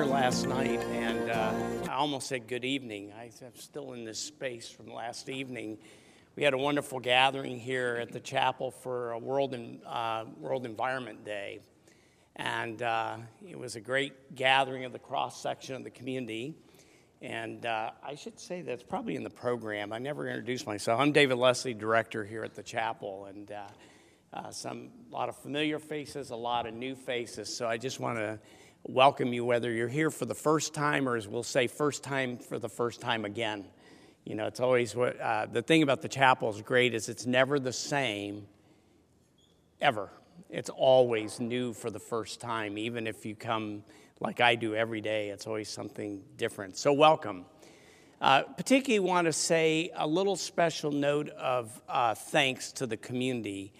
here last night, and uh, I almost said good evening. I, am still in this space from last evening. We had a wonderful gathering here at the chapel for a World, in, uh, World Environment Day. And uh, it was a great gathering of the cross section of the community. And uh, I should say that's probably in the program. I never introduced myself. I'm David Leslie, director here at the chapel. And uh, uh, some a lot of familiar faces, a lot of new faces. So I just want to welcome you, whether you're here for the first time or, as we'll say, first time for the first time again. You know, it's always what uh, the thing about the chapel is great is it's never the same ever. It's always new for the first time, even if you come like I do every day. It's always something different. So, welcome. Uh, particularly want to say a little special note of uh, thanks to the community.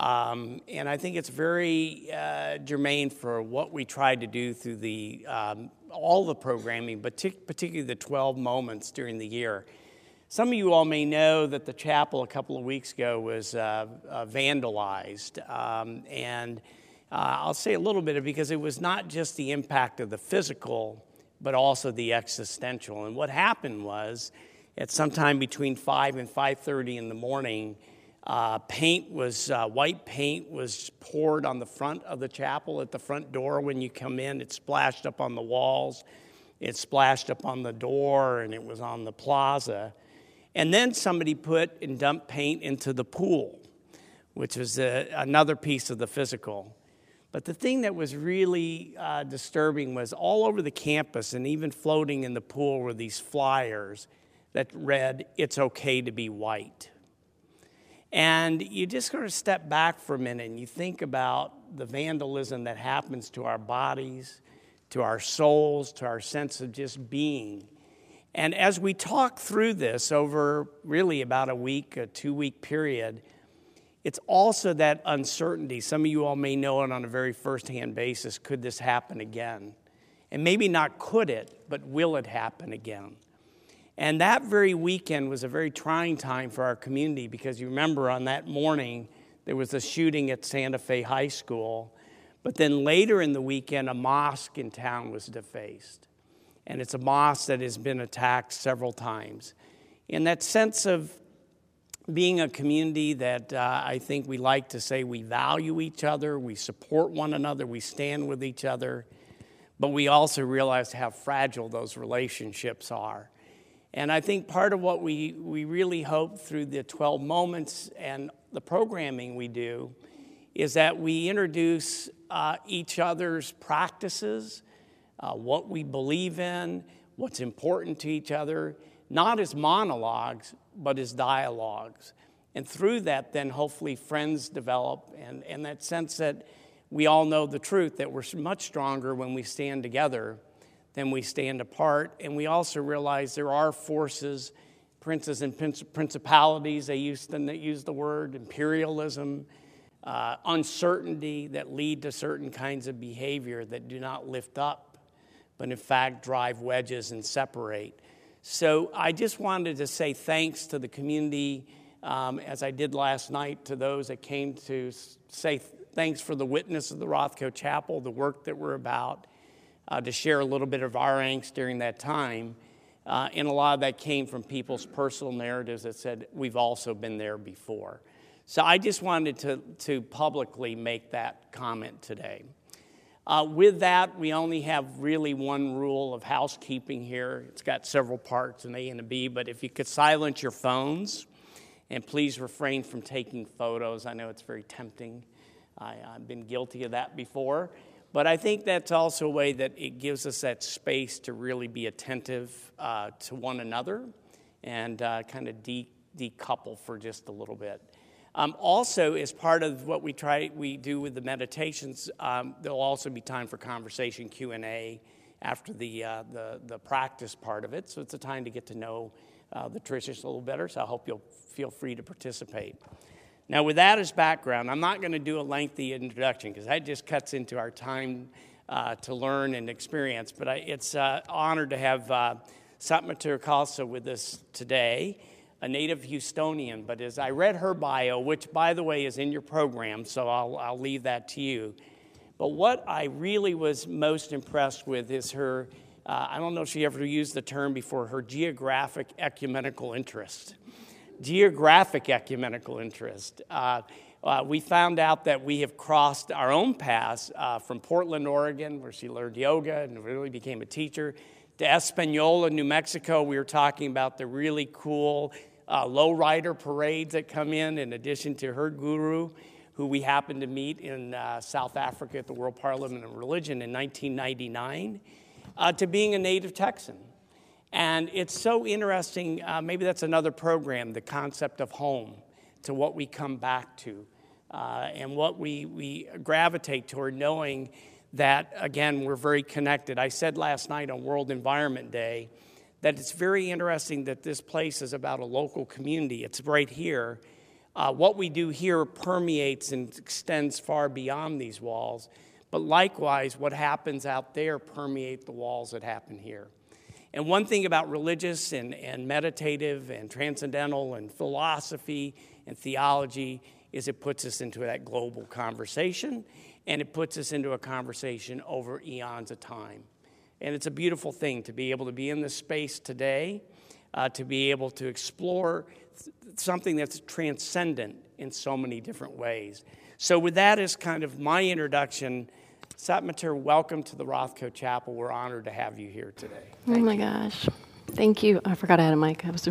Um, and I think it's very uh, germane for what we tried to do through the, um, all the programming, but t- particularly the 12 moments during the year. Some of you all may know that the chapel a couple of weeks ago was uh, uh, vandalized. Um, and uh, I'll say a little bit of because it was not just the impact of the physical, but also the existential. And what happened was, at some time between 5 and 5.30 in the morning, uh, paint was, uh, white paint was poured on the front of the chapel at the front door when you come in. It splashed up on the walls, it splashed up on the door, and it was on the plaza. And then somebody put and dumped paint into the pool, which was a, another piece of the physical. But the thing that was really uh, disturbing was all over the campus and even floating in the pool were these flyers that read, It's okay to be white. And you just sort of step back for a minute and you think about the vandalism that happens to our bodies, to our souls, to our sense of just being. And as we talk through this over really about a week, a two week period, it's also that uncertainty. Some of you all may know it on a very first hand basis. Could this happen again? And maybe not could it, but will it happen again? And that very weekend was a very trying time for our community because you remember on that morning there was a shooting at Santa Fe High School. But then later in the weekend, a mosque in town was defaced. And it's a mosque that has been attacked several times. In that sense of being a community that uh, I think we like to say we value each other, we support one another, we stand with each other, but we also realize how fragile those relationships are. And I think part of what we, we really hope through the 12 moments and the programming we do is that we introduce uh, each other's practices, uh, what we believe in, what's important to each other, not as monologues, but as dialogues. And through that, then hopefully friends develop, and, and that sense that we all know the truth, that we're much stronger when we stand together then we stand apart. And we also realize there are forces, princes and principalities, they used to use the word imperialism, uh, uncertainty that lead to certain kinds of behavior that do not lift up, but in fact drive wedges and separate. So I just wanted to say thanks to the community, um, as I did last night, to those that came to say thanks for the witness of the Rothko Chapel, the work that we're about uh, to share a little bit of our angst during that time. Uh, and a lot of that came from people's personal narratives that said, We've also been there before. So I just wanted to, to publicly make that comment today. Uh, with that, we only have really one rule of housekeeping here. It's got several parts, an A and a B, but if you could silence your phones and please refrain from taking photos. I know it's very tempting. I, have been guilty of that before. But I think that's also a way that it gives us that space to really be attentive uh, to one another and uh, kind of de- decouple for just a little bit. Um, also, as part of what we try, we do with the meditations, um, there'll also be time for conversation Q and A after the, uh, the the practice part of it. So it's a time to get to know uh, the traditions a little better. So I hope you'll feel free to participate. Now, with that as background, I'm not going to do a lengthy introduction because that just cuts into our time uh, to learn and experience. But I, it's an uh, honored to have uh, Satma with us today, a native Houstonian. But as I read her bio, which, by the way, is in your program, so I'll, I'll leave that to you. But what I really was most impressed with is her, uh, I don't know if she ever used the term before, her geographic ecumenical interest. Geographic ecumenical interest. Uh, uh, we found out that we have crossed our own paths uh, from Portland, Oregon, where she learned yoga and really became a teacher, to Espanola, New Mexico. We were talking about the really cool uh, lowrider parades that come in, in addition to her guru, who we happened to meet in uh, South Africa at the World Parliament of Religion in 1999, uh, to being a native Texan. And it's so interesting. Uh, maybe that's another program, the concept of home to what we come back to uh, and what we, we gravitate toward, knowing that, again, we're very connected. I said last night on World Environment Day that it's very interesting that this place is about a local community. It's right here. Uh, what we do here permeates and extends far beyond these walls. But likewise, what happens out there permeate the walls that happen here. And one thing about religious and, and meditative and transcendental and philosophy and theology is it puts us into that global conversation and it puts us into a conversation over eons of time. And it's a beautiful thing to be able to be in this space today, uh, to be able to explore th- something that's transcendent in so many different ways. So, with that as kind of my introduction, Satmater, welcome to the Rothko Chapel. We're honored to have you here today. Thank oh my you. gosh. Thank you. I forgot I had a mic. I was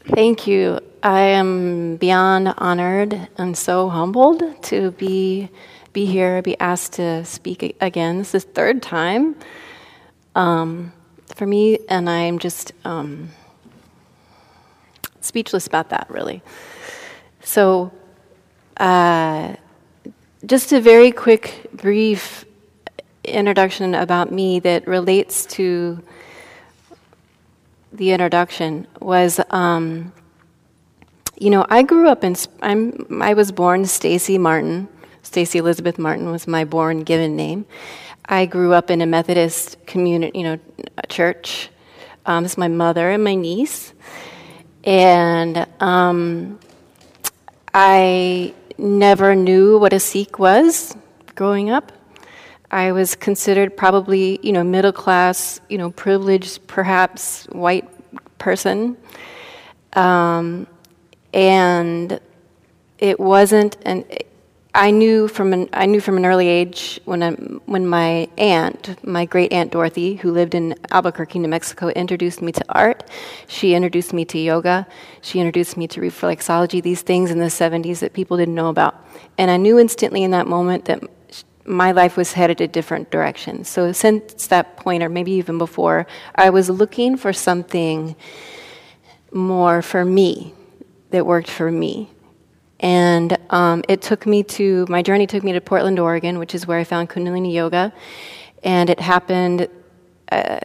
Thank you. I am beyond honored and so humbled to be be here, be asked to speak again. This is third time um, for me, and I'm just um, speechless about that, really. So, uh, just a very quick, brief introduction about me that relates to the introduction was, um, you know, I grew up in. I'm. I was born Stacy Martin. Stacy Elizabeth Martin was my born given name. I grew up in a Methodist community, you know, a church. Um, is my mother and my niece, and um, I never knew what a Sikh was growing up. I was considered probably, you know, middle class, you know, privileged, perhaps white person. Um, and it wasn't an I knew from an I knew from an early age when I, when my aunt, my great aunt Dorothy, who lived in Albuquerque, New Mexico, introduced me to art. She introduced me to yoga. She introduced me to reflexology. These things in the '70s that people didn't know about, and I knew instantly in that moment that my life was headed a different direction. So since that point, or maybe even before, I was looking for something more for me that worked for me. And um, it took me to, my journey took me to Portland, Oregon, which is where I found Kundalini Yoga. And it happened, uh,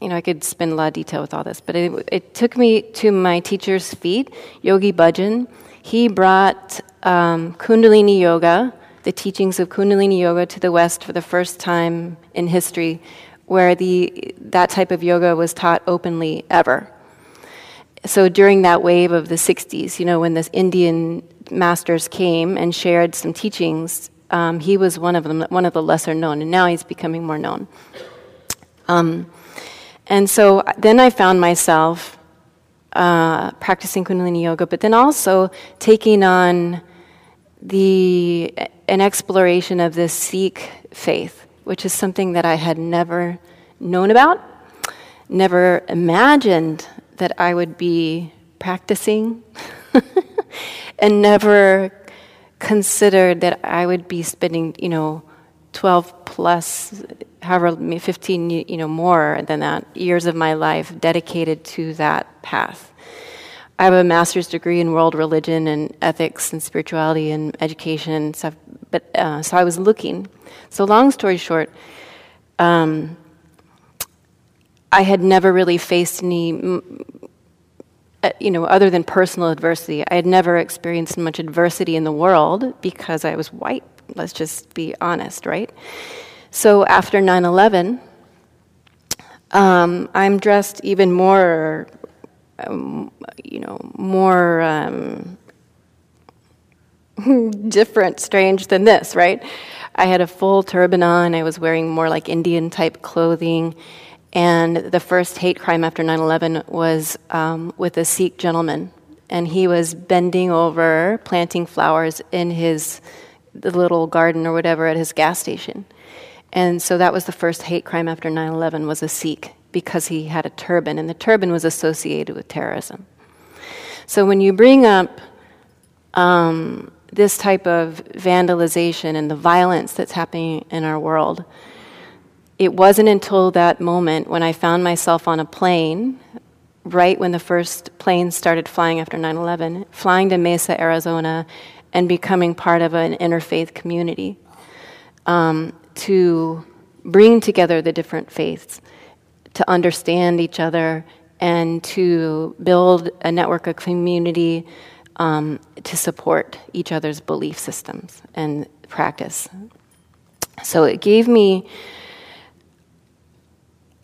you know, I could spend a lot of detail with all this, but it, it took me to my teacher's feet, Yogi Bhajan. He brought um, Kundalini Yoga the teachings of Kundalini Yoga to the West for the first time in history, where the, that type of yoga was taught openly ever. So during that wave of the 60s, you know, when the Indian masters came and shared some teachings, um, he was one of them, one of the lesser known, and now he's becoming more known. Um, and so then I found myself uh, practicing Kundalini Yoga, but then also taking on the an exploration of this Sikh faith, which is something that I had never known about, never imagined that I would be practicing, and never considered that I would be spending, you know, 12 plus, however, 15, you know, more than that, years of my life dedicated to that path. I have a master's degree in world religion and ethics and spirituality and education and stuff. But uh, so I was looking. So long story short, um, I had never really faced any, uh, you know, other than personal adversity. I had never experienced much adversity in the world because I was white. Let's just be honest, right? So after 9 11, um, I'm dressed even more um, you know, more um, different, strange than this, right? I had a full turban on. I was wearing more like Indian type clothing. And the first hate crime after 9 11 was um, with a Sikh gentleman. And he was bending over, planting flowers in his little garden or whatever at his gas station. And so that was the first hate crime after 9 11 was a Sikh because he had a turban, and the turban was associated with terrorism. So when you bring up um, this type of vandalization and the violence that's happening in our world, it wasn't until that moment when I found myself on a plane, right when the first planes started flying after 9 11, flying to Mesa, Arizona, and becoming part of an interfaith community um, to bring together the different faiths, to understand each other, and to build a network of community um, to support each other's belief systems and practice. So it gave me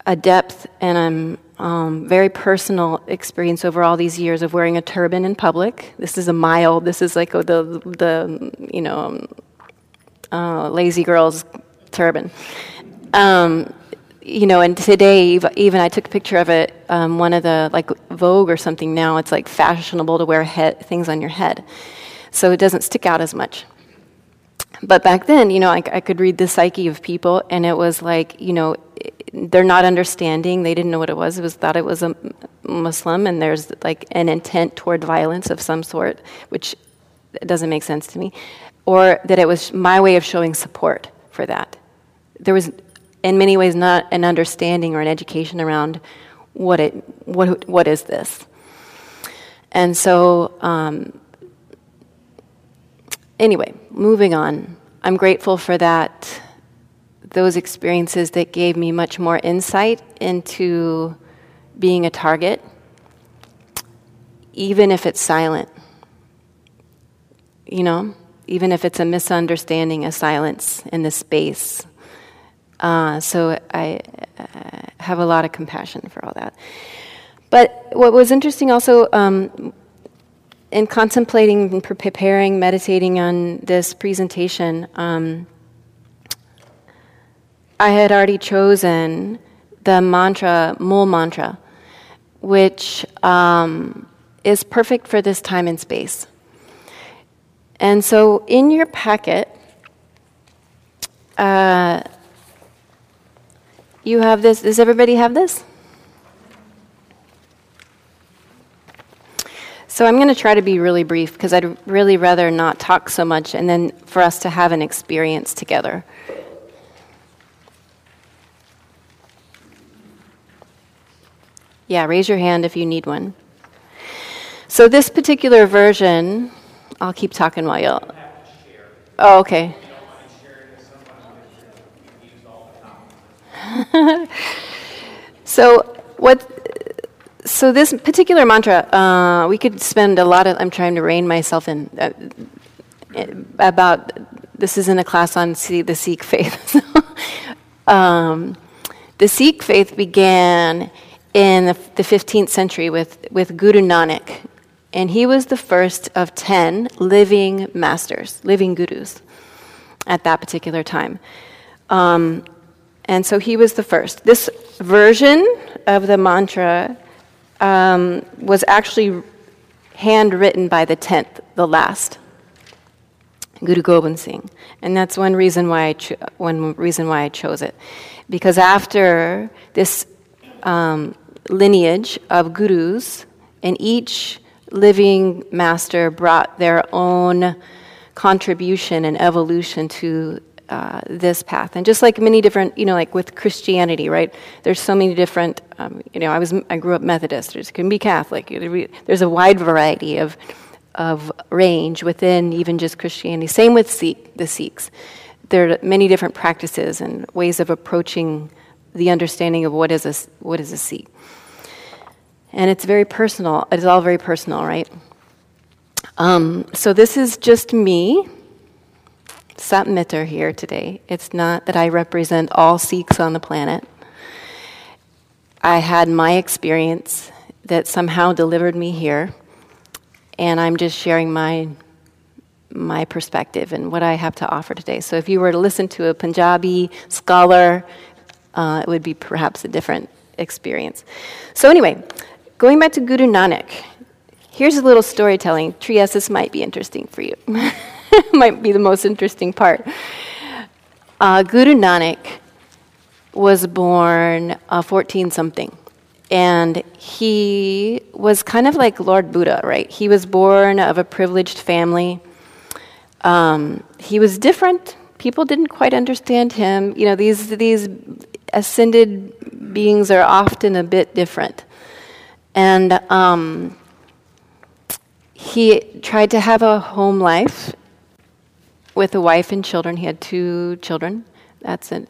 a depth and a um, very personal experience over all these years of wearing a turban in public. This is a mild. This is like the the you know um, uh, lazy girl's turban. Um, you know, and today, even I took a picture of it, um, one of the, like Vogue or something now, it's like fashionable to wear things on your head. So it doesn't stick out as much. But back then, you know, I, I could read the psyche of people, and it was like, you know, they're not understanding. They didn't know what it was. It was thought it was a Muslim, and there's like an intent toward violence of some sort, which doesn't make sense to me, or that it was my way of showing support for that. There was in many ways not an understanding or an education around what it what what is this. And so, um, anyway, moving on. I'm grateful for that. Those experiences that gave me much more insight into being a target, even if it's silent. You know, even if it's a misunderstanding, a silence in the space uh, so I uh, have a lot of compassion for all that. But what was interesting also um, in contemplating and preparing, meditating on this presentation, um, I had already chosen the mantra, Mool mantra, which um, is perfect for this time and space. And so in your packet, uh, you have this. Does everybody have this? So I'm going to try to be really brief because I'd really rather not talk so much and then for us to have an experience together. Yeah, raise your hand if you need one. So this particular version, I'll keep talking while you. Oh, okay. so what? So this particular mantra, uh, we could spend a lot of. I'm trying to rein myself in uh, about. This is in a class on see, the Sikh faith. um, the Sikh faith began in the, the 15th century with, with Guru Nanak, and he was the first of 10 living masters, living gurus at that particular time. Um, and so he was the first. This version of the mantra um, was actually handwritten by the 10th, the last, Guru Gobind Singh. And that's one reason why I, cho- one reason why I chose it. Because after this um, lineage of gurus, and each living master brought their own contribution and evolution to uh, this path. And just like many different, you know, like with Christianity, right? There's so many different, um, you know, I was I grew up Methodist. There's can be Catholic. There's a wide variety of of range within even just Christianity. Same with Sikh, the Sikhs. There are many different practices and ways of approaching the understanding of what is a what is a Sikh. And it's very personal. It's all very personal, right? Um, so this is just me Satmitter here today. It's not that I represent all Sikhs on the planet. I had my experience that somehow delivered me here, and I'm just sharing my my perspective and what I have to offer today. So if you were to listen to a Punjabi scholar, uh, it would be perhaps a different experience. So, anyway, going back to Guru Nanak, here's a little storytelling. Trias, this might be interesting for you. might be the most interesting part. Uh, Guru Nanak was born uh, 14 something. And he was kind of like Lord Buddha, right? He was born of a privileged family. Um, he was different. People didn't quite understand him. You know, these, these ascended beings are often a bit different. And um, he tried to have a home life with a wife and children. He had two children. That's an,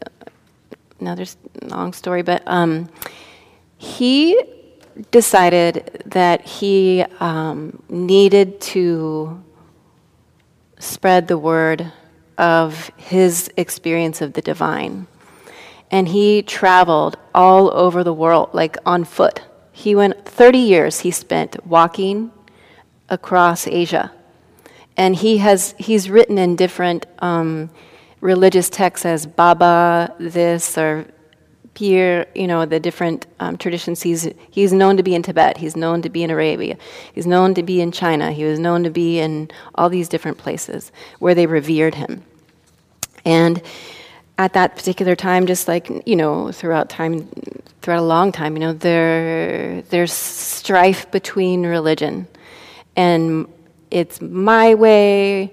another long story, but um, he decided that he um, needed to spread the word of his experience of the divine. And he traveled all over the world, like on foot. He went 30 years he spent walking across Asia. And he has he's written in different um, religious texts as Baba this or Pir, you know, the different um, traditions. He's, he's known to be in Tibet, he's known to be in Arabia, he's known to be in China, he was known to be in all these different places where they revered him. And at that particular time, just like, you know, throughout time, throughout a long time, you know, there, there's strife between religion. And it's my way,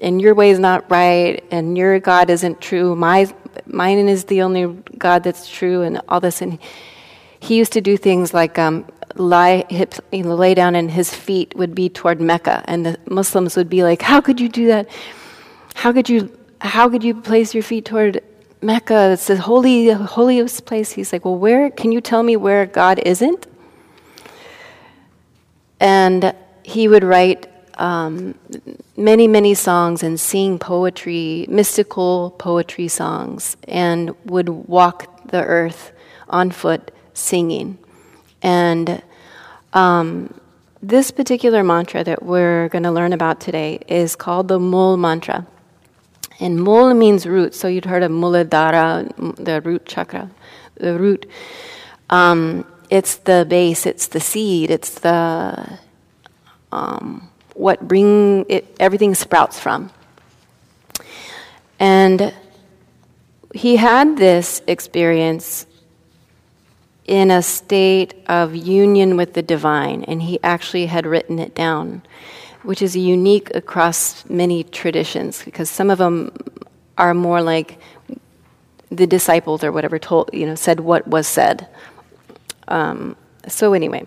and your way is not right, and your God isn't true. My mine is the only God that's true, and all this. And he used to do things like um, lie, you know, lay down, and his feet would be toward Mecca, and the Muslims would be like, "How could you do that? How could you? How could you place your feet toward Mecca? It's the holy, holiest place." He's like, "Well, where? Can you tell me where God isn't?" And he would write um, many, many songs and sing poetry, mystical poetry songs, and would walk the earth on foot singing. And um, this particular mantra that we're going to learn about today is called the Mul mantra. And Mul means root, so you'd heard of Muladhara, the root chakra, the root. Um, it's the base, it's the seed, it's the um, what bring it, everything sprouts from. And he had this experience in a state of union with the divine, and he actually had written it down, which is unique across many traditions because some of them are more like the disciples or whatever told, you know, said what was said. Um, so, anyway,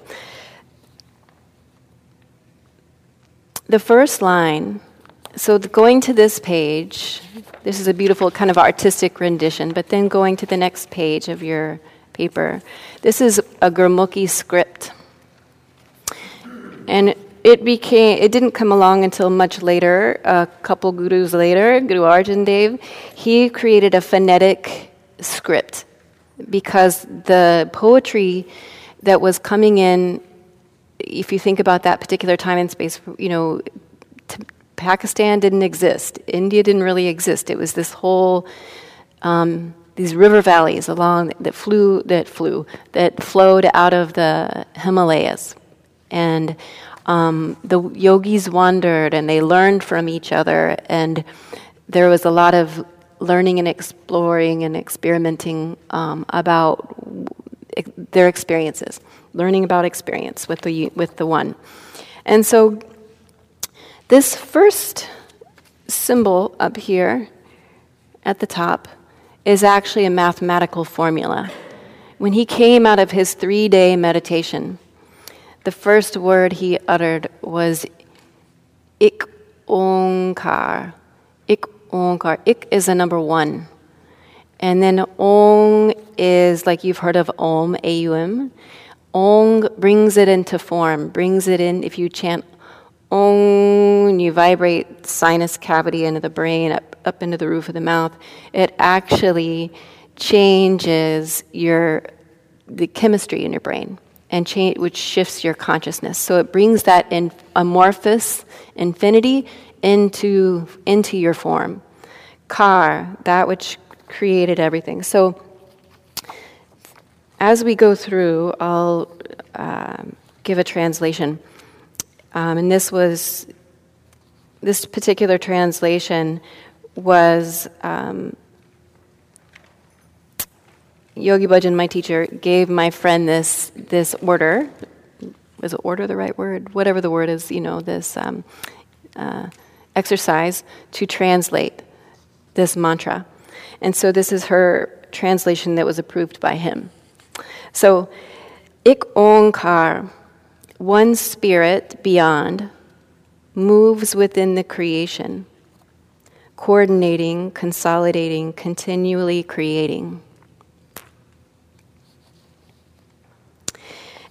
the first line, so going to this page, this is a beautiful kind of artistic rendition, but then going to the next page of your paper, this is a Gurmukhi script. And it became, it didn't come along until much later, a couple gurus later, Guru Arjan Dev, he created a phonetic script because the poetry that was coming in if you think about that particular time and space, you know, Pakistan didn't exist. India didn't really exist. It was this whole um, these river valleys along that flew that flew that flowed out of the Himalayas, and um, the yogis wandered and they learned from each other, and there was a lot of learning and exploring and experimenting um, about their experiences learning about experience with the, with the one. And so, this first symbol up here at the top is actually a mathematical formula. When he came out of his three day meditation, the first word he uttered was ik onkar. Ik onkar. Ik is a number one. And then ong is like you've heard of om, A-U-M. Ong brings it into form, brings it in. If you chant Ong, you vibrate sinus cavity into the brain, up, up into the roof of the mouth, it actually changes your the chemistry in your brain and change, which shifts your consciousness. So it brings that in amorphous infinity into, into your form. Kar, that which created everything. So as we go through, I'll um, give a translation. Um, and this was, this particular translation was um, Yogi Bhajan, my teacher, gave my friend this, this order. Is order the right word? Whatever the word is, you know, this um, uh, exercise to translate this mantra. And so this is her translation that was approved by him. So, Ik Onkar, one spirit beyond, moves within the creation, coordinating, consolidating, continually creating.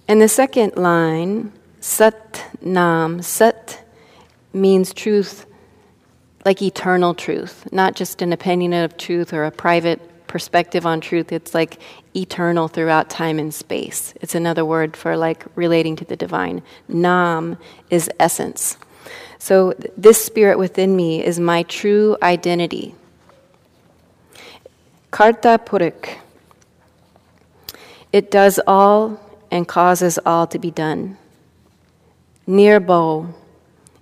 And the second line, Sat Nam, Sat means truth, like eternal truth, not just an opinion of truth or a private perspective on truth. It's like eternal throughout time and space. It's another word for like relating to the divine. Nam is essence. So this spirit within me is my true identity. Karta Purik. It does all and causes all to be done. Nirbo.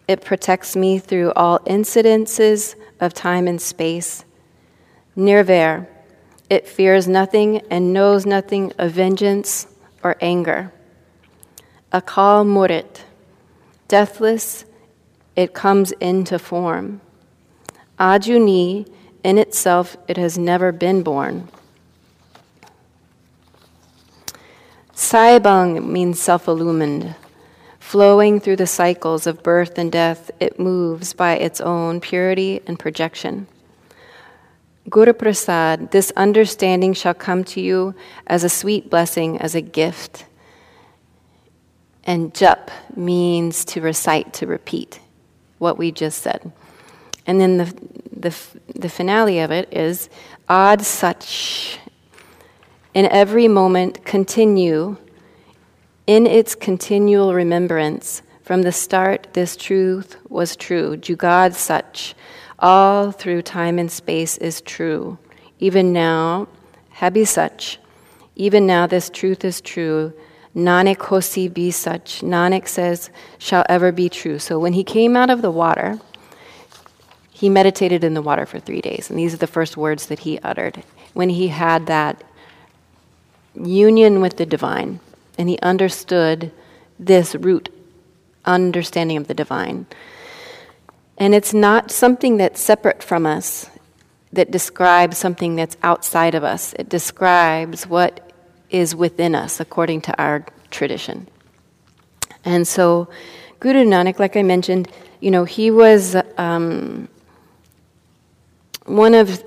It protects me through all incidences of time and space. Nirvair. It fears nothing and knows nothing of vengeance or anger. Akal Murit, deathless, it comes into form. Ajuni, in itself, it has never been born. Saibang means self illumined. Flowing through the cycles of birth and death, it moves by its own purity and projection. Guru Prasad, this understanding shall come to you as a sweet blessing, as a gift. And jap means to recite, to repeat what we just said. And then the, the, the finale of it is Ad Sach. In every moment, continue in its continual remembrance. From the start, this truth was true. Jugad sach, all through time and space is true. Even now, habi sach. Even now, this truth is true. Nanak hosi be sach. Nanak says, shall ever be true. So when he came out of the water, he meditated in the water for three days. And these are the first words that he uttered. When he had that union with the divine, and he understood this root understanding of the divine. And it's not something that's separate from us, that describes something that's outside of us. It describes what is within us according to our tradition. And so, Guru Nanak, like I mentioned, you know, he was um, one of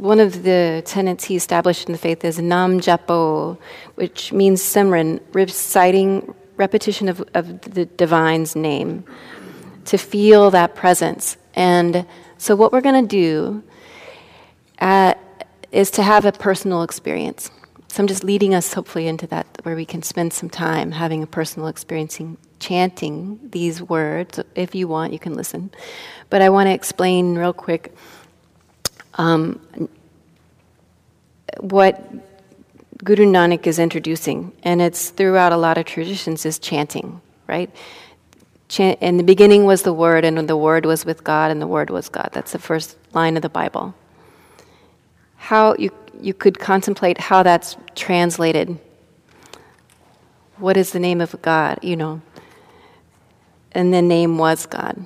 one of the tenets he established in the faith is Nam Japo, which means Simran, reciting repetition of, of the divine's name to feel that presence. And so, what we're going to do uh, is to have a personal experience. So, I'm just leading us hopefully into that where we can spend some time having a personal experiencing, chanting these words. If you want, you can listen. But I want to explain real quick um, what Guru Nanak is introducing, and it's throughout a lot of traditions, is chanting, right? in the beginning was the Word, and the Word was with God, and the Word was God. That's the first line of the Bible. How you, you could contemplate how that's translated. What is the name of God? You know. And the name was God.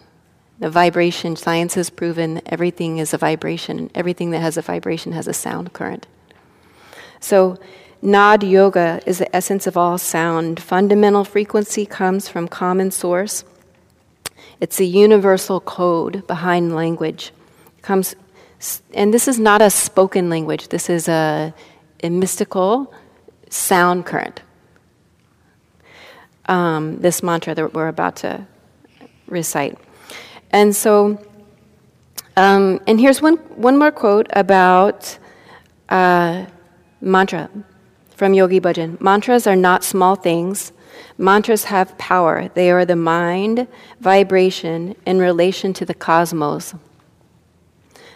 The vibration, science has proven everything is a vibration. Everything that has a vibration has a sound current. So, Nad Yoga is the essence of all sound. Fundamental frequency comes from common source. It's a universal code behind language. Comes, and this is not a spoken language. This is a, a mystical sound current. Um, this mantra that we're about to recite, and so, um, and here's one one more quote about uh, mantra from Yogi Bhajan. Mantras are not small things Mantras have power. They are the mind vibration in relation to the cosmos.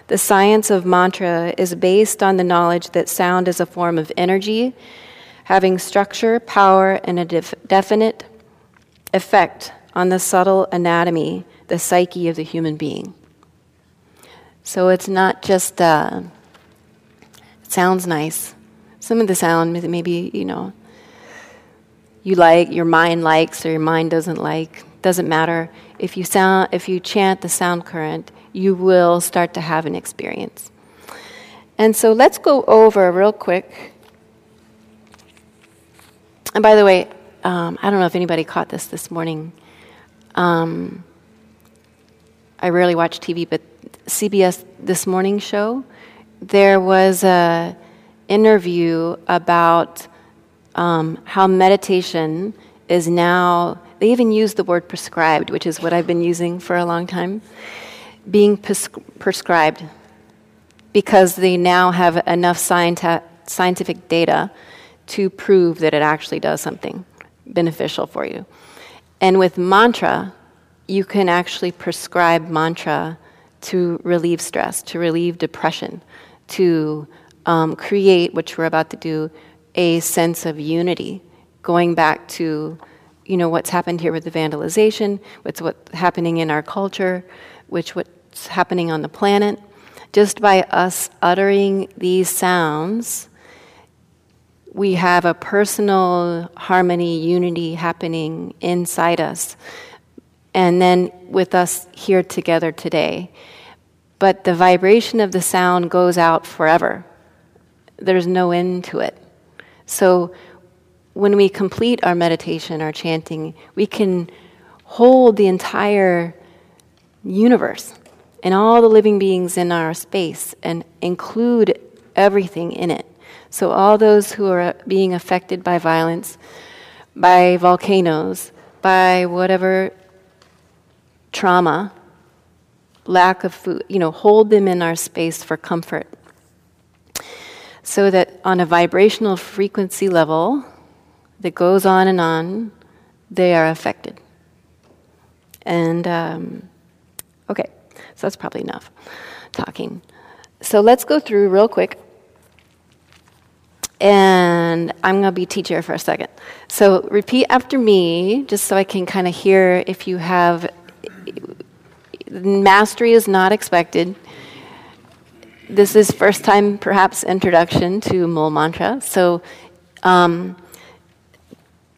The science of mantra is based on the knowledge that sound is a form of energy, having structure, power, and a def- definite effect on the subtle anatomy, the psyche of the human being. So it's not just, uh, it sounds nice. Some of the sound, maybe, you know, you like, your mind likes, or your mind doesn't like, doesn't matter. If you, sound, if you chant the sound current, you will start to have an experience. And so let's go over real quick. And by the way, um, I don't know if anybody caught this this morning. Um, I rarely watch TV, but CBS This Morning show, there was a interview about um, how meditation is now. They even use the word prescribed, which is what I've been using for a long time being pres- prescribed because they now have enough scienti- scientific data to prove that it actually does something beneficial for you. And with mantra, you can actually prescribe mantra to relieve stress, to relieve depression, to um, create, which we're about to do, a sense of unity, going back to you know what's happened here with the vandalization, what's what's happening in our culture, which what's happening on the planet. Just by us uttering these sounds, we have a personal harmony, unity happening inside us. And then with us here together today. But the vibration of the sound goes out forever. There's no end to it. So when we complete our meditation, our chanting, we can hold the entire universe and all the living beings in our space and include everything in it. So, all those who are being affected by violence, by volcanoes, by whatever trauma, lack of food, you know, hold them in our space for comfort. So that on a vibrational frequency level that goes on and on, they are affected. And, um, okay. So that's probably enough talking. So let's go through real quick. And I'm going to be teacher for a second. So repeat after me, just so I can kind of hear if you have. Mastery is not expected. This is first time, perhaps, introduction to Mul Mantra. So, um,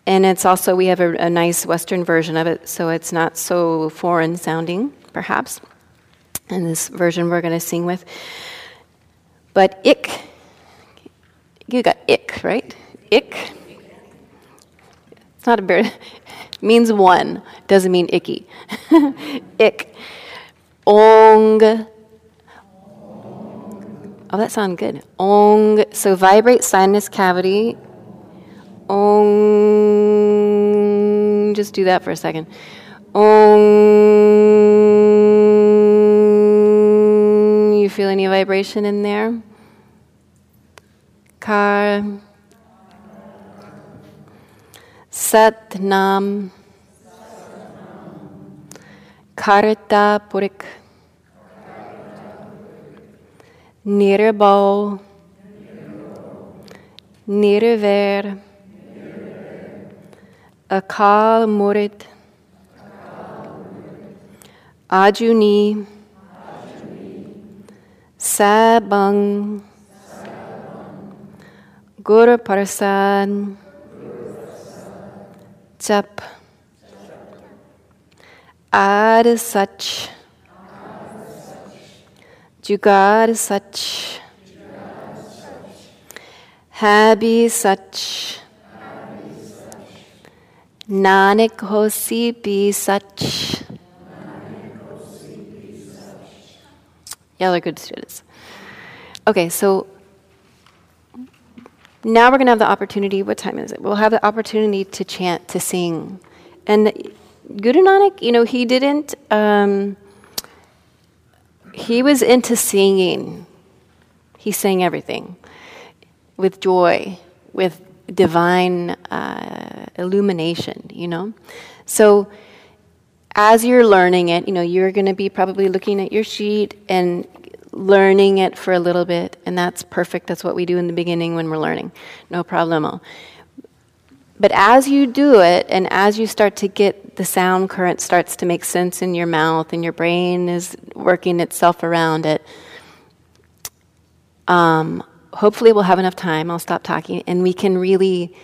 and it's also, we have a, a nice Western version of it, so it's not so foreign sounding, perhaps in this version we're going to sing with. But ik, you got ik, right? Ik. It's not a bird. Means one. Doesn't mean icky. Ick. Ong. Oh, that sounds good. Ong. So vibrate sinus cavity. Ong. Just do that for a second. Ong. You feel any vibration in there? Kar. Sat Nam. Karta Purik. Nirbau. Nirver. Akal Murit. Ajuni, Sabang, Guru Jap, Ad Sach, Jugad Sach, Habi Sach, Nanak Hosi Bi Sach. Y'all are good students. Okay, so now we're going to have the opportunity. What time is it? We'll have the opportunity to chant, to sing. And Guru Nanak, you know, he didn't, um, he was into singing. He sang everything with joy, with divine uh, illumination, you know? So as you're learning it, you know, you're going to be probably looking at your sheet and learning it for a little bit, and that's perfect. That's what we do in the beginning when we're learning. No problemo. But as you do it, and as you start to get the sound current starts to make sense in your mouth, and your brain is working itself around it, um, hopefully we'll have enough time. I'll stop talking, and we can really,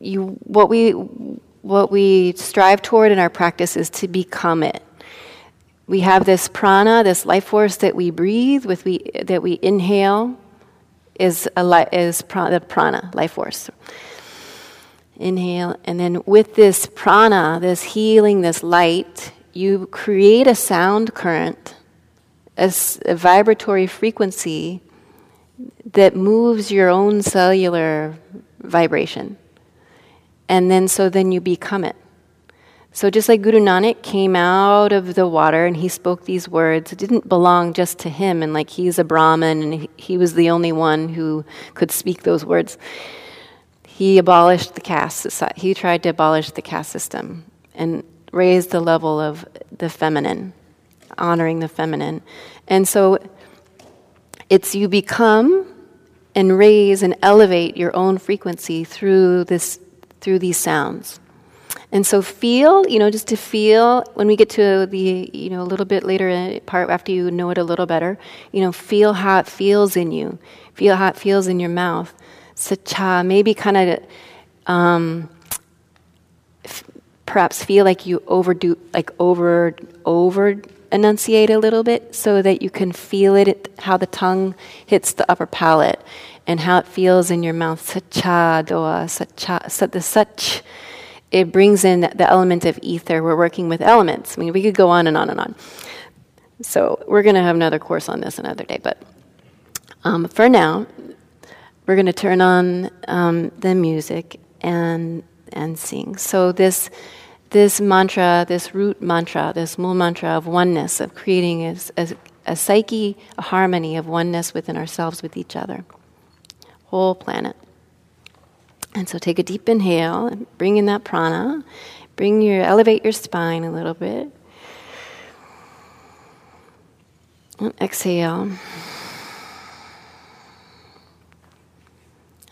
you what we what we strive toward in our practice is to become it. We have this prana, this life force that we breathe, with we that we inhale, is a li- is the prana life force. Inhale, and then with this prana, this healing, this light, you create a sound current, a, a vibratory frequency that moves your own cellular vibration. And then so then you become it. So just like Guru Nanak came out of the water and he spoke these words, it didn't belong just to him and like he's a Brahmin and he was the only one who could speak those words he abolished the caste. He tried to abolish the caste system and raise the level of the feminine, honoring the feminine. And so it's you become and raise and elevate your own frequency through this through these sounds. And so feel, you know, just to feel when we get to the, you know, a little bit later part after you know it a little better, you know, feel how it feels in you. Feel how it feels in your mouth sacha, maybe kind of um, f- perhaps feel like you overdo, like over, over enunciate a little bit so that you can feel it, how the tongue hits the upper palate and how it feels in your mouth. Sacha, doa, sacha, the such. It brings in the element of ether. We're working with elements. I mean, we could go on and on and on. So we're going to have another course on this another day. But um, for now, we're going to turn on um, the music and and sing. So this this mantra, this root mantra, this mul mantra of oneness, of creating a, a, a psyche, a harmony of oneness within ourselves, with each other, whole planet. And so take a deep inhale and bring in that prana. Bring your elevate your spine a little bit. And exhale.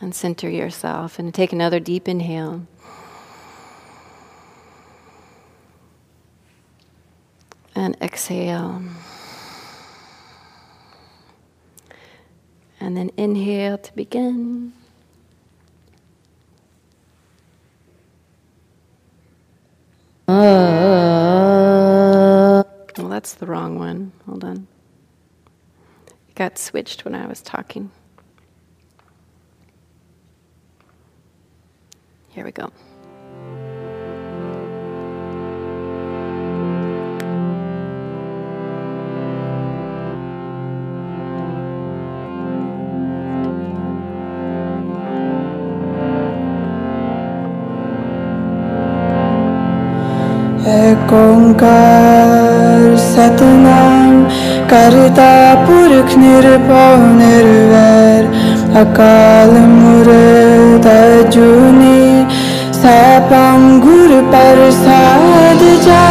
and center yourself. And take another deep inhale. And exhale. And then inhale to begin. Uh. Well, that's the wrong one. Hold on. It got switched when I was talking. Here we go. एक ओंकार सतनाम करता पुरुष निर्भव निर्वैर। अकाल मूर्त जुनी सपम गुरु प्रसाद जा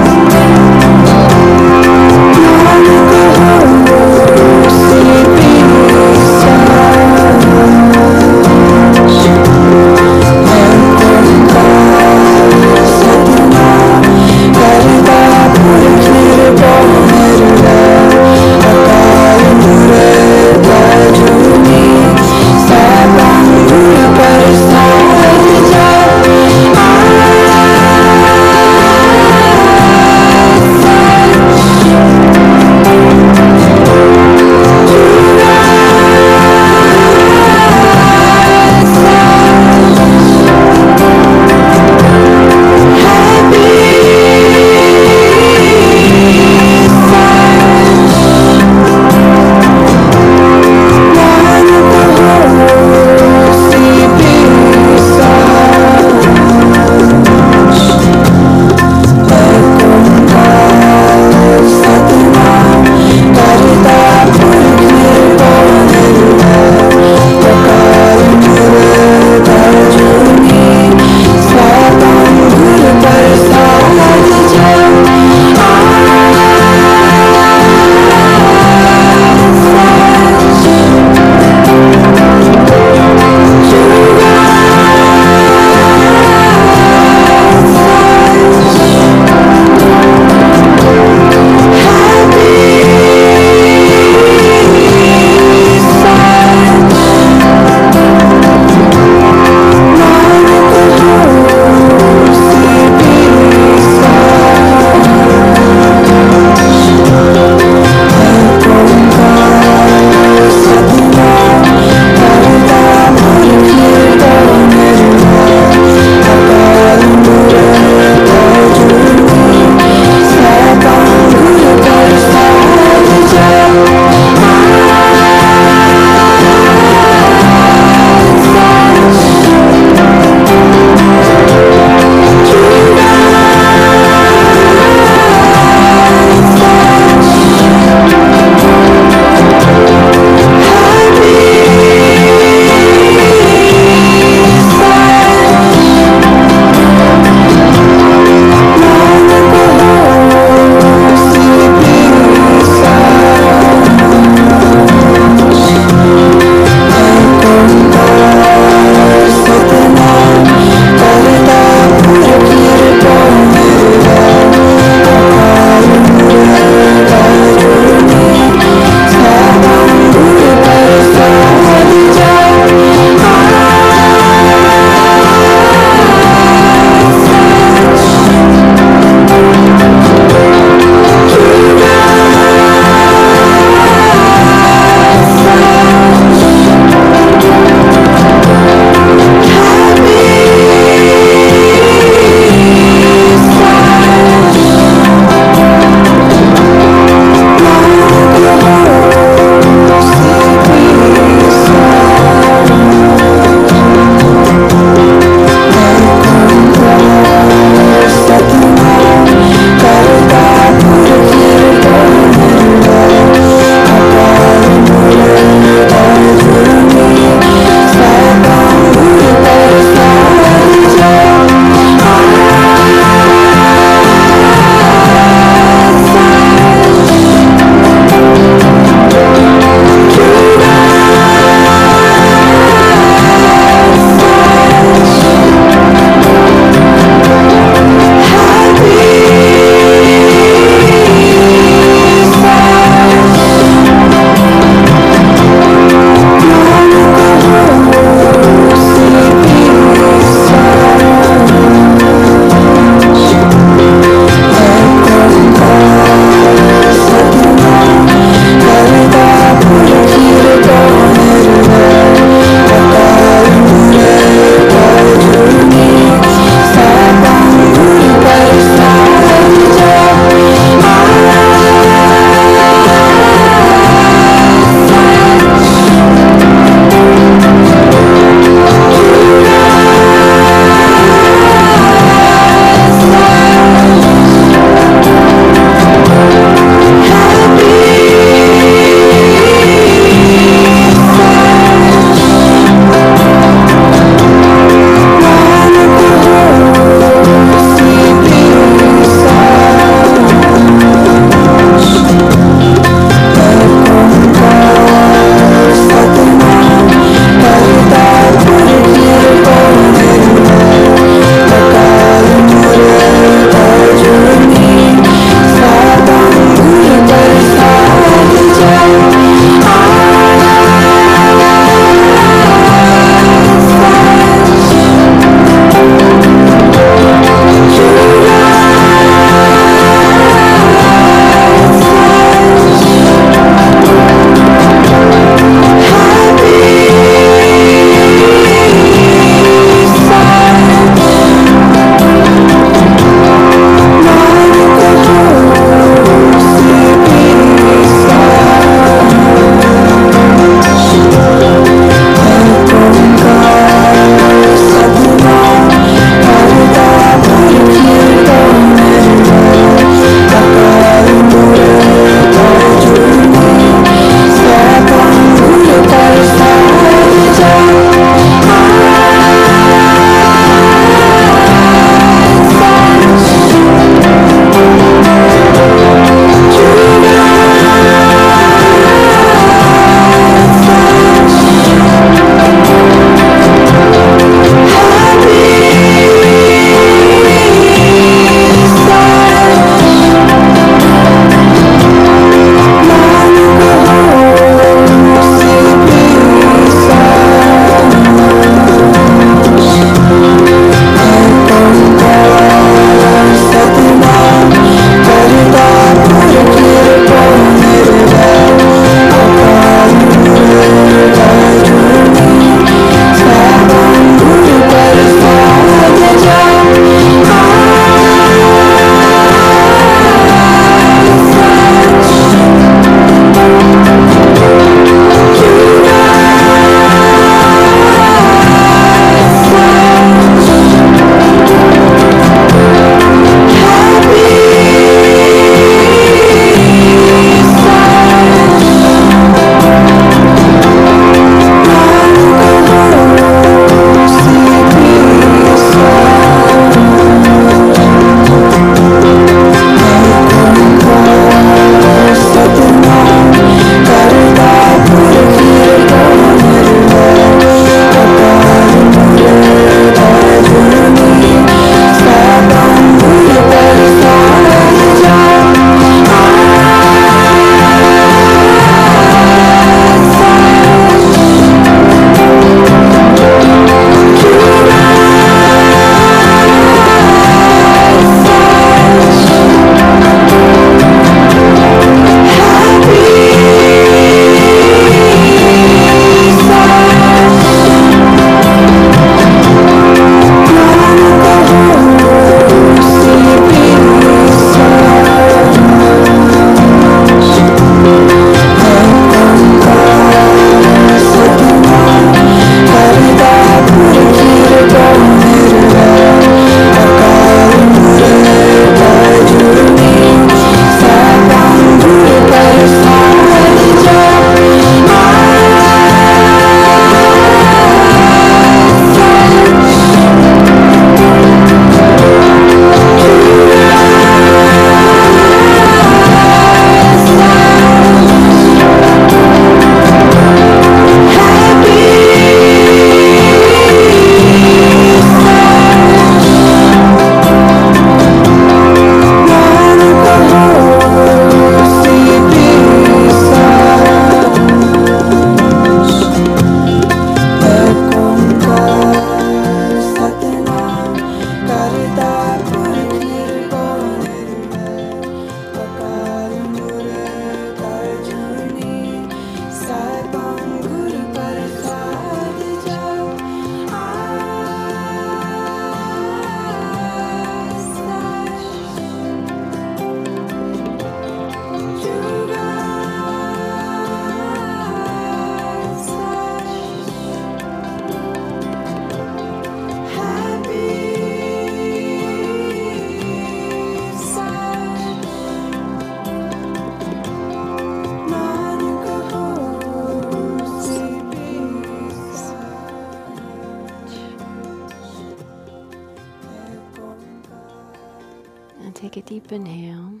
deep inhale.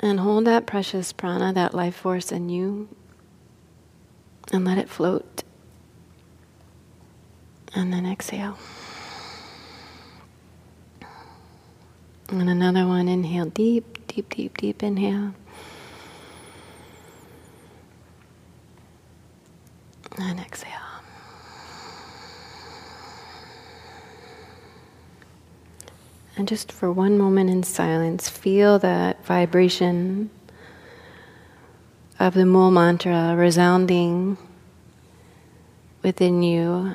And hold that precious prana, that life force in you, and let it float. And then exhale. And another one, inhale deep, deep, deep, deep inhale. And exhale. And just for one moment in silence, feel that vibration of the Mool mantra resounding within you.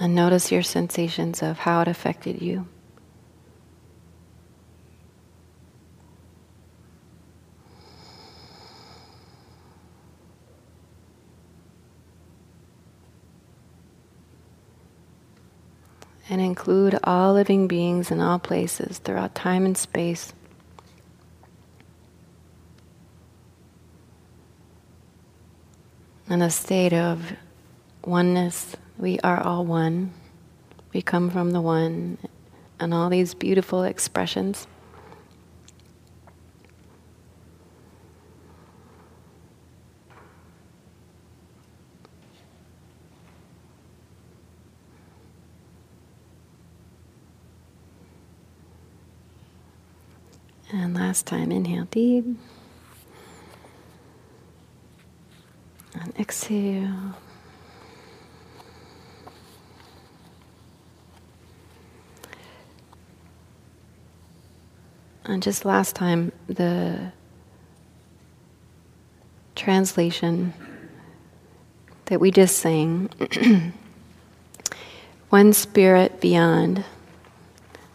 And notice your sensations of how it affected you. And include all living beings in all places throughout time and space. In a state of oneness, we are all one. We come from the one, and all these beautiful expressions. And last time, inhale deep. And exhale. And just last time, the translation that we just sang one spirit beyond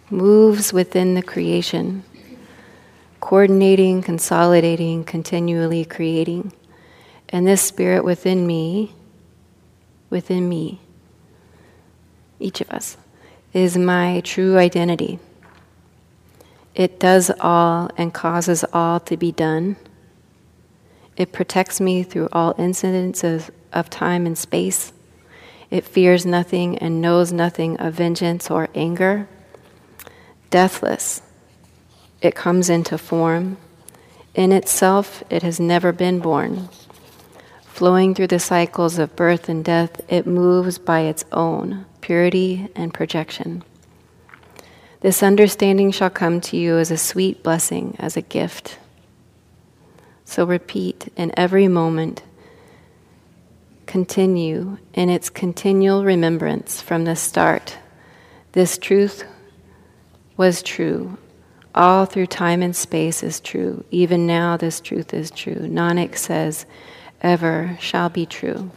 moves within the creation coordinating, consolidating, continually creating. And this spirit within me, within me, each of us, is my true identity. It does all and causes all to be done. It protects me through all incidents of, of time and space. It fears nothing and knows nothing of vengeance or anger. Deathless it comes into form. In itself, it has never been born. Flowing through the cycles of birth and death, it moves by its own purity and projection. This understanding shall come to you as a sweet blessing, as a gift. So repeat in every moment, continue in its continual remembrance from the start. This truth was true all through time and space is true. Even now, this truth is true. Nanak says, ever shall be true.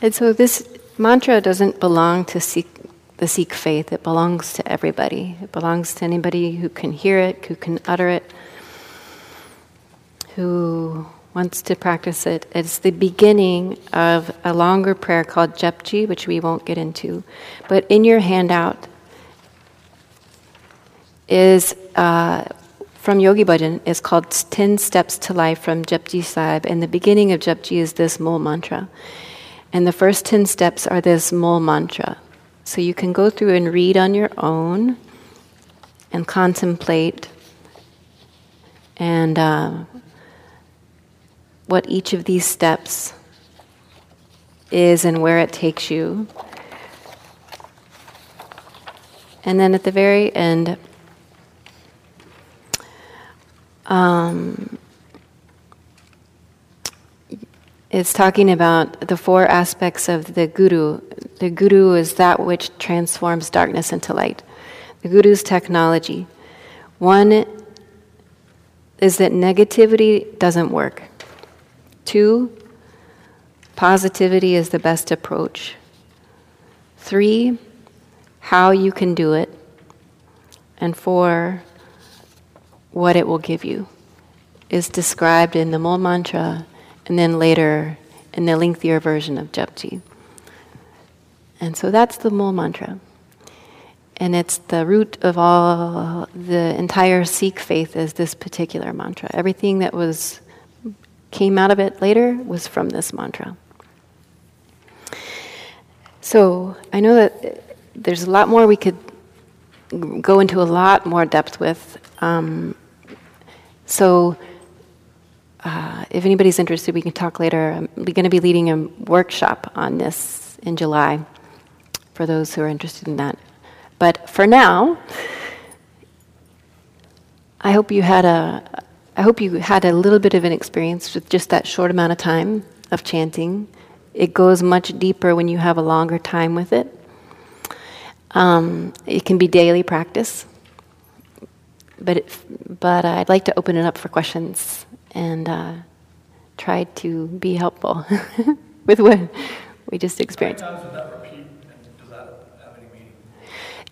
And so, this mantra doesn't belong to Sikh, the Sikh faith, it belongs to everybody. It belongs to anybody who can hear it, who can utter it, who wants to practice it. It's the beginning of a longer prayer called Japji, which we won't get into. But in your handout, is uh, from Yogi Bhajan is called 10 Steps to Life from Japji Sahib. And the beginning of Japji is this Mool mantra. And the first 10 steps are this Mool mantra. So you can go through and read on your own and contemplate and uh, what each of these steps is and where it takes you. And then at the very end, um, it's talking about the four aspects of the guru. The guru is that which transforms darkness into light. The guru's technology. One is that negativity doesn't work. Two, positivity is the best approach. Three, how you can do it. And four, what it will give you is described in the Mul mantra and then later in the lengthier version of Japji. And so that's the Mul mantra. And it's the root of all the entire Sikh faith is this particular mantra. Everything that was came out of it later was from this mantra. So I know that there's a lot more we could go into a lot more depth with. Um, so uh, if anybody's interested, we can talk later. I'm going to be leading a workshop on this in July for those who are interested in that. But for now, I hope you had a I hope you had a little bit of an experience with just that short amount of time of chanting. It goes much deeper when you have a longer time with it. Um, it can be daily practice, but it, but I'd like to open it up for questions and uh, try to be helpful with what we just experienced.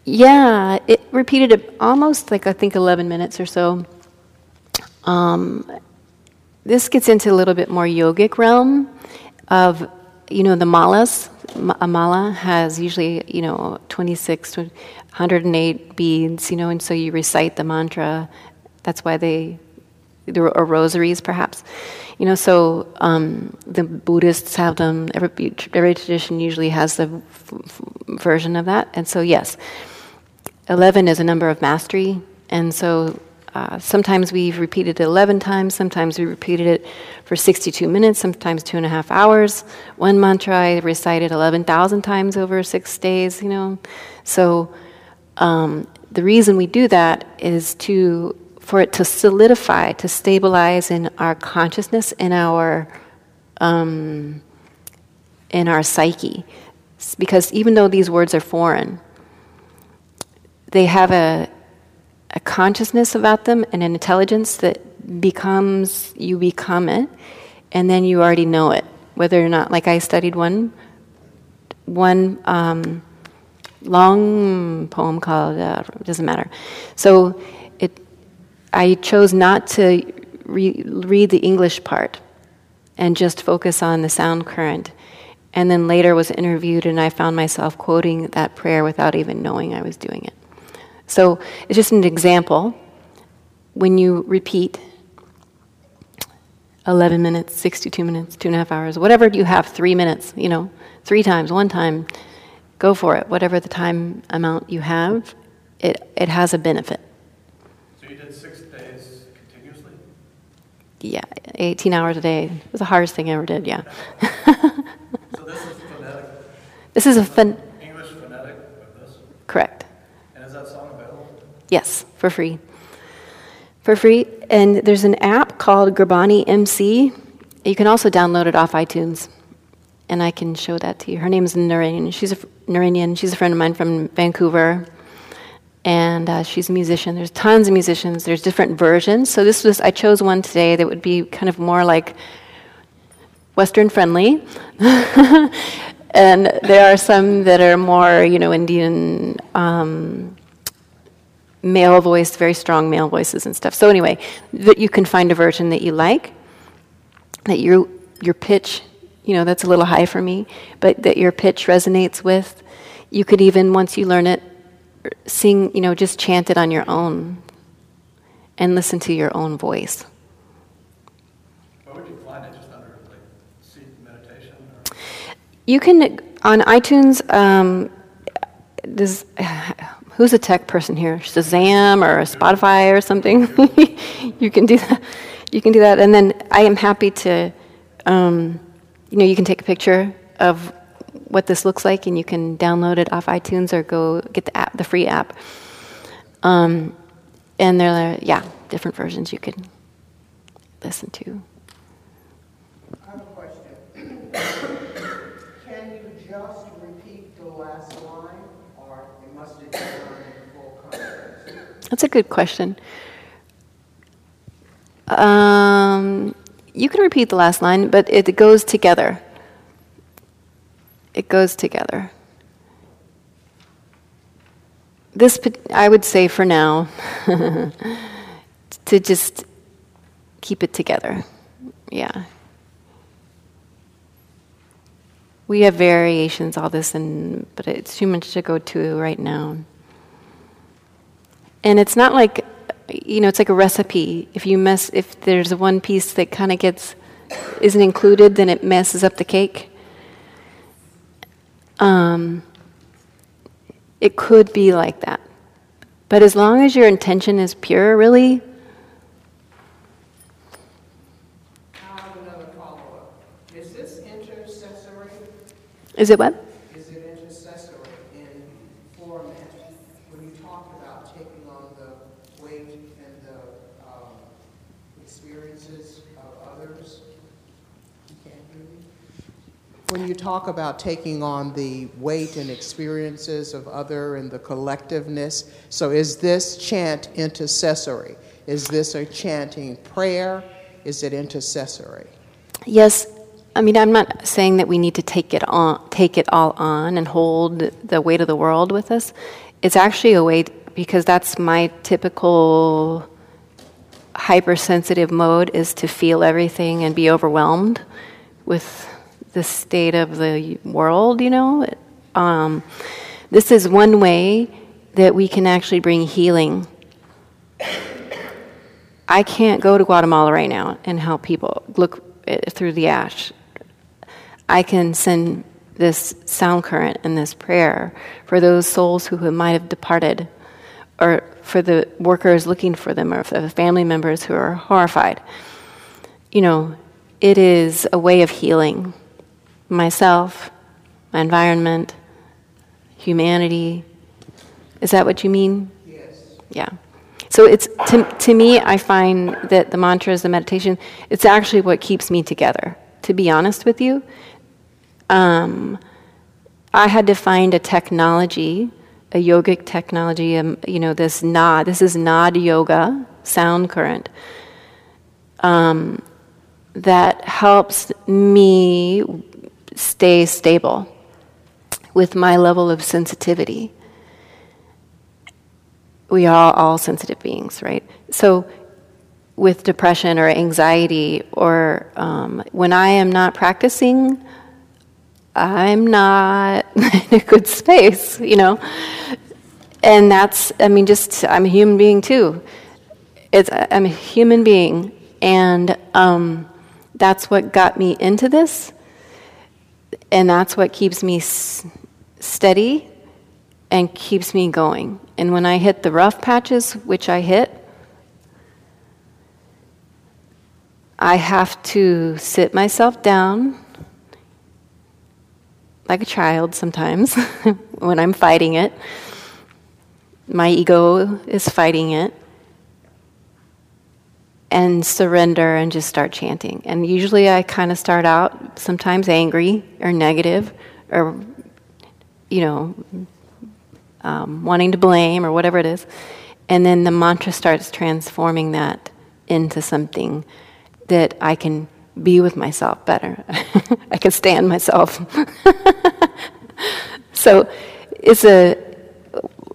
Yeah, it repeated almost like I think 11 minutes or so. Um, this gets into a little bit more yogic realm of, you know, the malas. A mala has usually, you know, 26, 108 beads, you know, and so you recite the mantra. That's why they, are rosaries perhaps. You know, so um, the Buddhists have them, every, every tradition usually has the f- f- version of that. And so, yes, 11 is a number of mastery. And so uh, sometimes we've repeated it 11 times, sometimes we repeated it for 62 minutes, sometimes two and a half hours. One mantra I recited 11,000 times over six days, you know. So um, the reason we do that is to for it to solidify, to stabilize in our consciousness, in our um, in our psyche, because even though these words are foreign, they have a a consciousness about them and an intelligence that becomes, you become it, and then you already know it. Whether or not, like I studied one, one um, long poem called, uh, doesn't matter. So it, I chose not to re- read the English part and just focus on the sound current. And then later was interviewed, and I found myself quoting that prayer without even knowing I was doing it. So it's just an example. When you repeat 11 minutes, 62 minutes, two and a half hours, whatever you have, three minutes, you know, three times, one time, go for it. Whatever the time amount you have, it, it has a benefit. So you did six days continuously? Yeah, 18 hours a day. It was the hardest thing I ever did, yeah. so this is phonetic? This is a fun. English phonetic of this? Correct. And is that song available? Yes, for free. For free. And there's an app called Gurbani MC. You can also download it off iTunes. And I can show that to you. Her name is Nirinjan. She's a Nirinjan. She's a friend of mine from Vancouver. And uh, she's a musician. There's tons of musicians. There's different versions. So this was I chose one today that would be kind of more like Western friendly. and there are some that are more, you know, Indian um, male voice, very strong male voices and stuff. So anyway, that you can find a version that you like, that your your pitch, you know, that's a little high for me, but that your pitch resonates with. You could even once you learn it, sing, you know, just chant it on your own, and listen to your own voice. Would you find it? Just under like meditation. You can on iTunes. Um, does Who's a tech person here? Shazam or Spotify or something? you can do that. You can do that, and then I am happy to. Um, you know, you can take a picture of what this looks like, and you can download it off iTunes or go get the app, the free app. Um, and there are yeah, different versions you can listen to. I have a question. Can you just repeat the last line, or it must it be done in full context? That's a good question. Um, you can repeat the last line, but it goes together. It goes together. This, I would say for now, to just keep it together. Yeah. We have variations, all this, and but it's too much to go to right now. And it's not like, you know, it's like a recipe. If you mess, if there's one piece that kind of gets, isn't included, then it messes up the cake. Um, it could be like that. But as long as your intention is pure, really, I have another follow-up. Is this intercessory? is it what? Is it intercessory in format? When you talk about taking on the weight and the um, experiences of others? You can't hear me? When you talk about taking on the weight and experiences of other and the collectiveness, so is this chant intercessory? Is this a chanting prayer? Is it intercessory? Yes, I mean I'm not saying that we need to take it on, take it all on, and hold the weight of the world with us. It's actually a way because that's my typical hypersensitive mode is to feel everything and be overwhelmed with the state of the world. You know, um, this is one way that we can actually bring healing. I can't go to Guatemala right now and help people look eh, through the ash. I can send this sound current and this prayer for those souls who might have departed, or for the workers looking for them, or for the family members who are horrified. You know, it is a way of healing myself, my environment, humanity. Is that what you mean? Yes. Yeah. So it's to, to me, I find that the mantras, the meditation, it's actually what keeps me together. To be honest with you, um, I had to find a technology, a yogic technology. Um, you know, this naad. This is naad yoga, sound current. Um, that helps me stay stable with my level of sensitivity we are all sensitive beings, right? So, with depression or anxiety, or um, when I am not practicing, I'm not in a good space, you know? And that's, I mean, just, I'm a human being too. It's, I'm a human being, and um, that's what got me into this, and that's what keeps me s- steady and keeps me going. And when I hit the rough patches, which I hit, I have to sit myself down like a child sometimes when I'm fighting it. My ego is fighting it. And surrender and just start chanting. And usually I kind of start out sometimes angry or negative or, you know, um, wanting to blame or whatever it is. And then the mantra starts transforming that into something that I can be with myself better. I can stand myself. so it's a,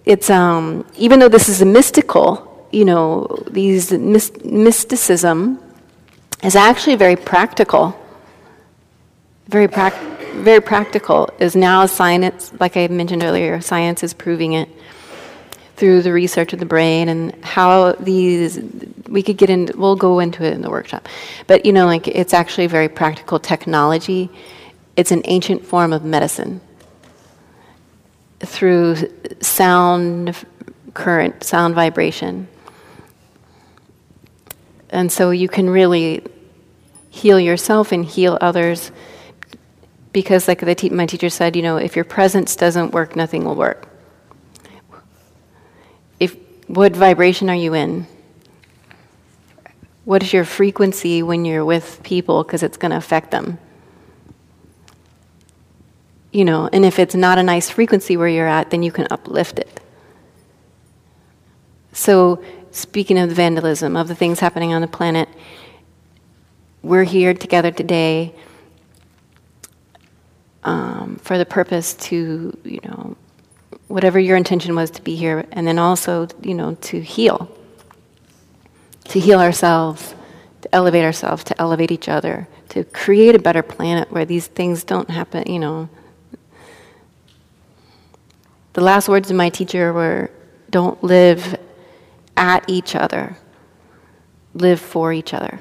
it's, um, even though this is a mystical, you know, these myst- mysticism is actually very practical. Very practical very practical is now science, like I mentioned earlier, science is proving it through the research of the brain and how these we could get into we'll go into it in the workshop but you know like it's actually very practical technology it's an ancient form of medicine through sound current, sound vibration. And so you can really heal yourself and heal others because, like te- my teacher said, you know, if your presence doesn't work, nothing will work. If what vibration are you in? What is your frequency when you're with people? Because it's going to affect them. You know, and if it's not a nice frequency where you're at, then you can uplift it. So, speaking of the vandalism, of the things happening on the planet, we're here together today um, for the purpose to, you know, whatever your intention was to be here, and then also, you know, to heal. To heal ourselves, to elevate ourselves, to elevate each other, to create a better planet where these things don't happen, you know. The last words of my teacher were don't live at each other, live for each other.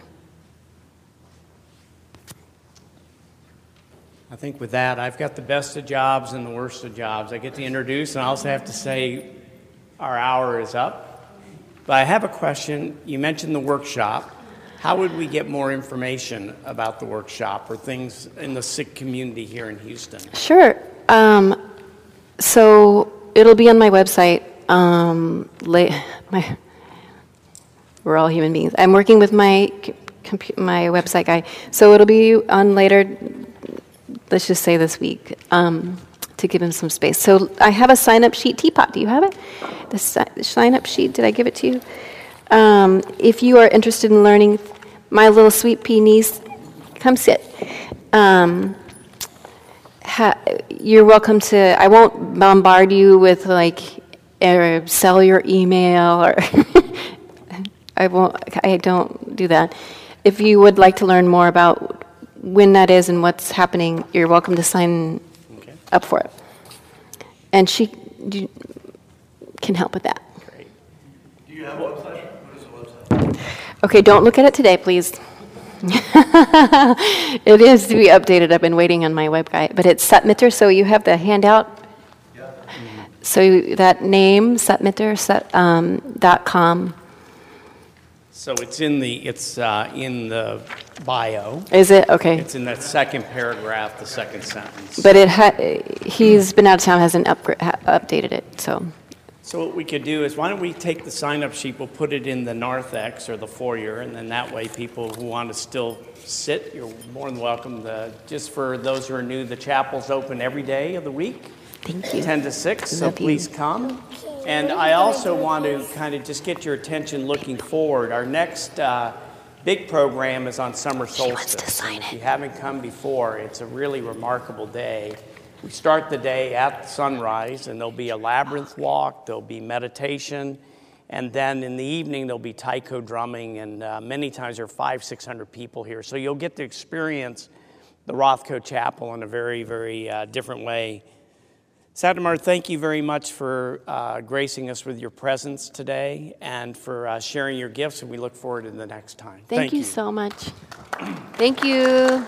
I think with that, I've got the best of jobs and the worst of jobs. I get to introduce, and I also have to say our hour is up. But I have a question. You mentioned the workshop. How would we get more information about the workshop or things in the Sikh community here in Houston? Sure. Um, so it'll be on my website. Um, la- my, we're all human beings. I'm working with my compu- my website guy, so it'll be on later. Let's just say this week um, to give him some space. So I have a sign up sheet. Teapot, do you have it? The si- sign up sheet. Did I give it to you? Um, if you are interested in learning, my little sweet pea niece, come sit. Um, ha- you're welcome to. I won't bombard you with like er, sell your email or. I won't. I don't do that. If you would like to learn more about when that is and what's happening, you're welcome to sign Okay, up for it. And she you, can help with that. great. Do you have a website? What is the website? Okay, don't look at it today, please. it is to be updated. I've been waiting on my web guy, but it's Satmitter. So you have the handout. Yeah. So that name Satmitter set, um, dot com So it's in the it's uh, in the bio. is it okay? It's in that second paragraph, the second sentence. But it ha- he's been out of town, hasn't upgra- ha- updated it. So So what we could do is, why don't we take the sign-up sheet, we'll put it in the narthex or the foyer, and then that way, people who want to still sit, you're more than welcome to, just for those who are new, the chapel's open every day of the week, thank you. 10 to 6, so Love you. please come. And I also want to kind of just get your attention looking forward. Our next uh, big program is on summer wants to solstice. If you haven't come before, it's a really remarkable day. We start the day at sunrise, and there'll be a labyrinth walk, there'll be meditation, and then in the evening, there'll be taiko drumming, and uh, many times there are five, 600 people here. So you'll get to experience the Rothko Chapel in a very, very uh, different way. Satamar, thank you very much for uh, gracing us with your presence today and for uh, sharing your gifts, and we look forward to the next time. Thank, you so much. Thank you.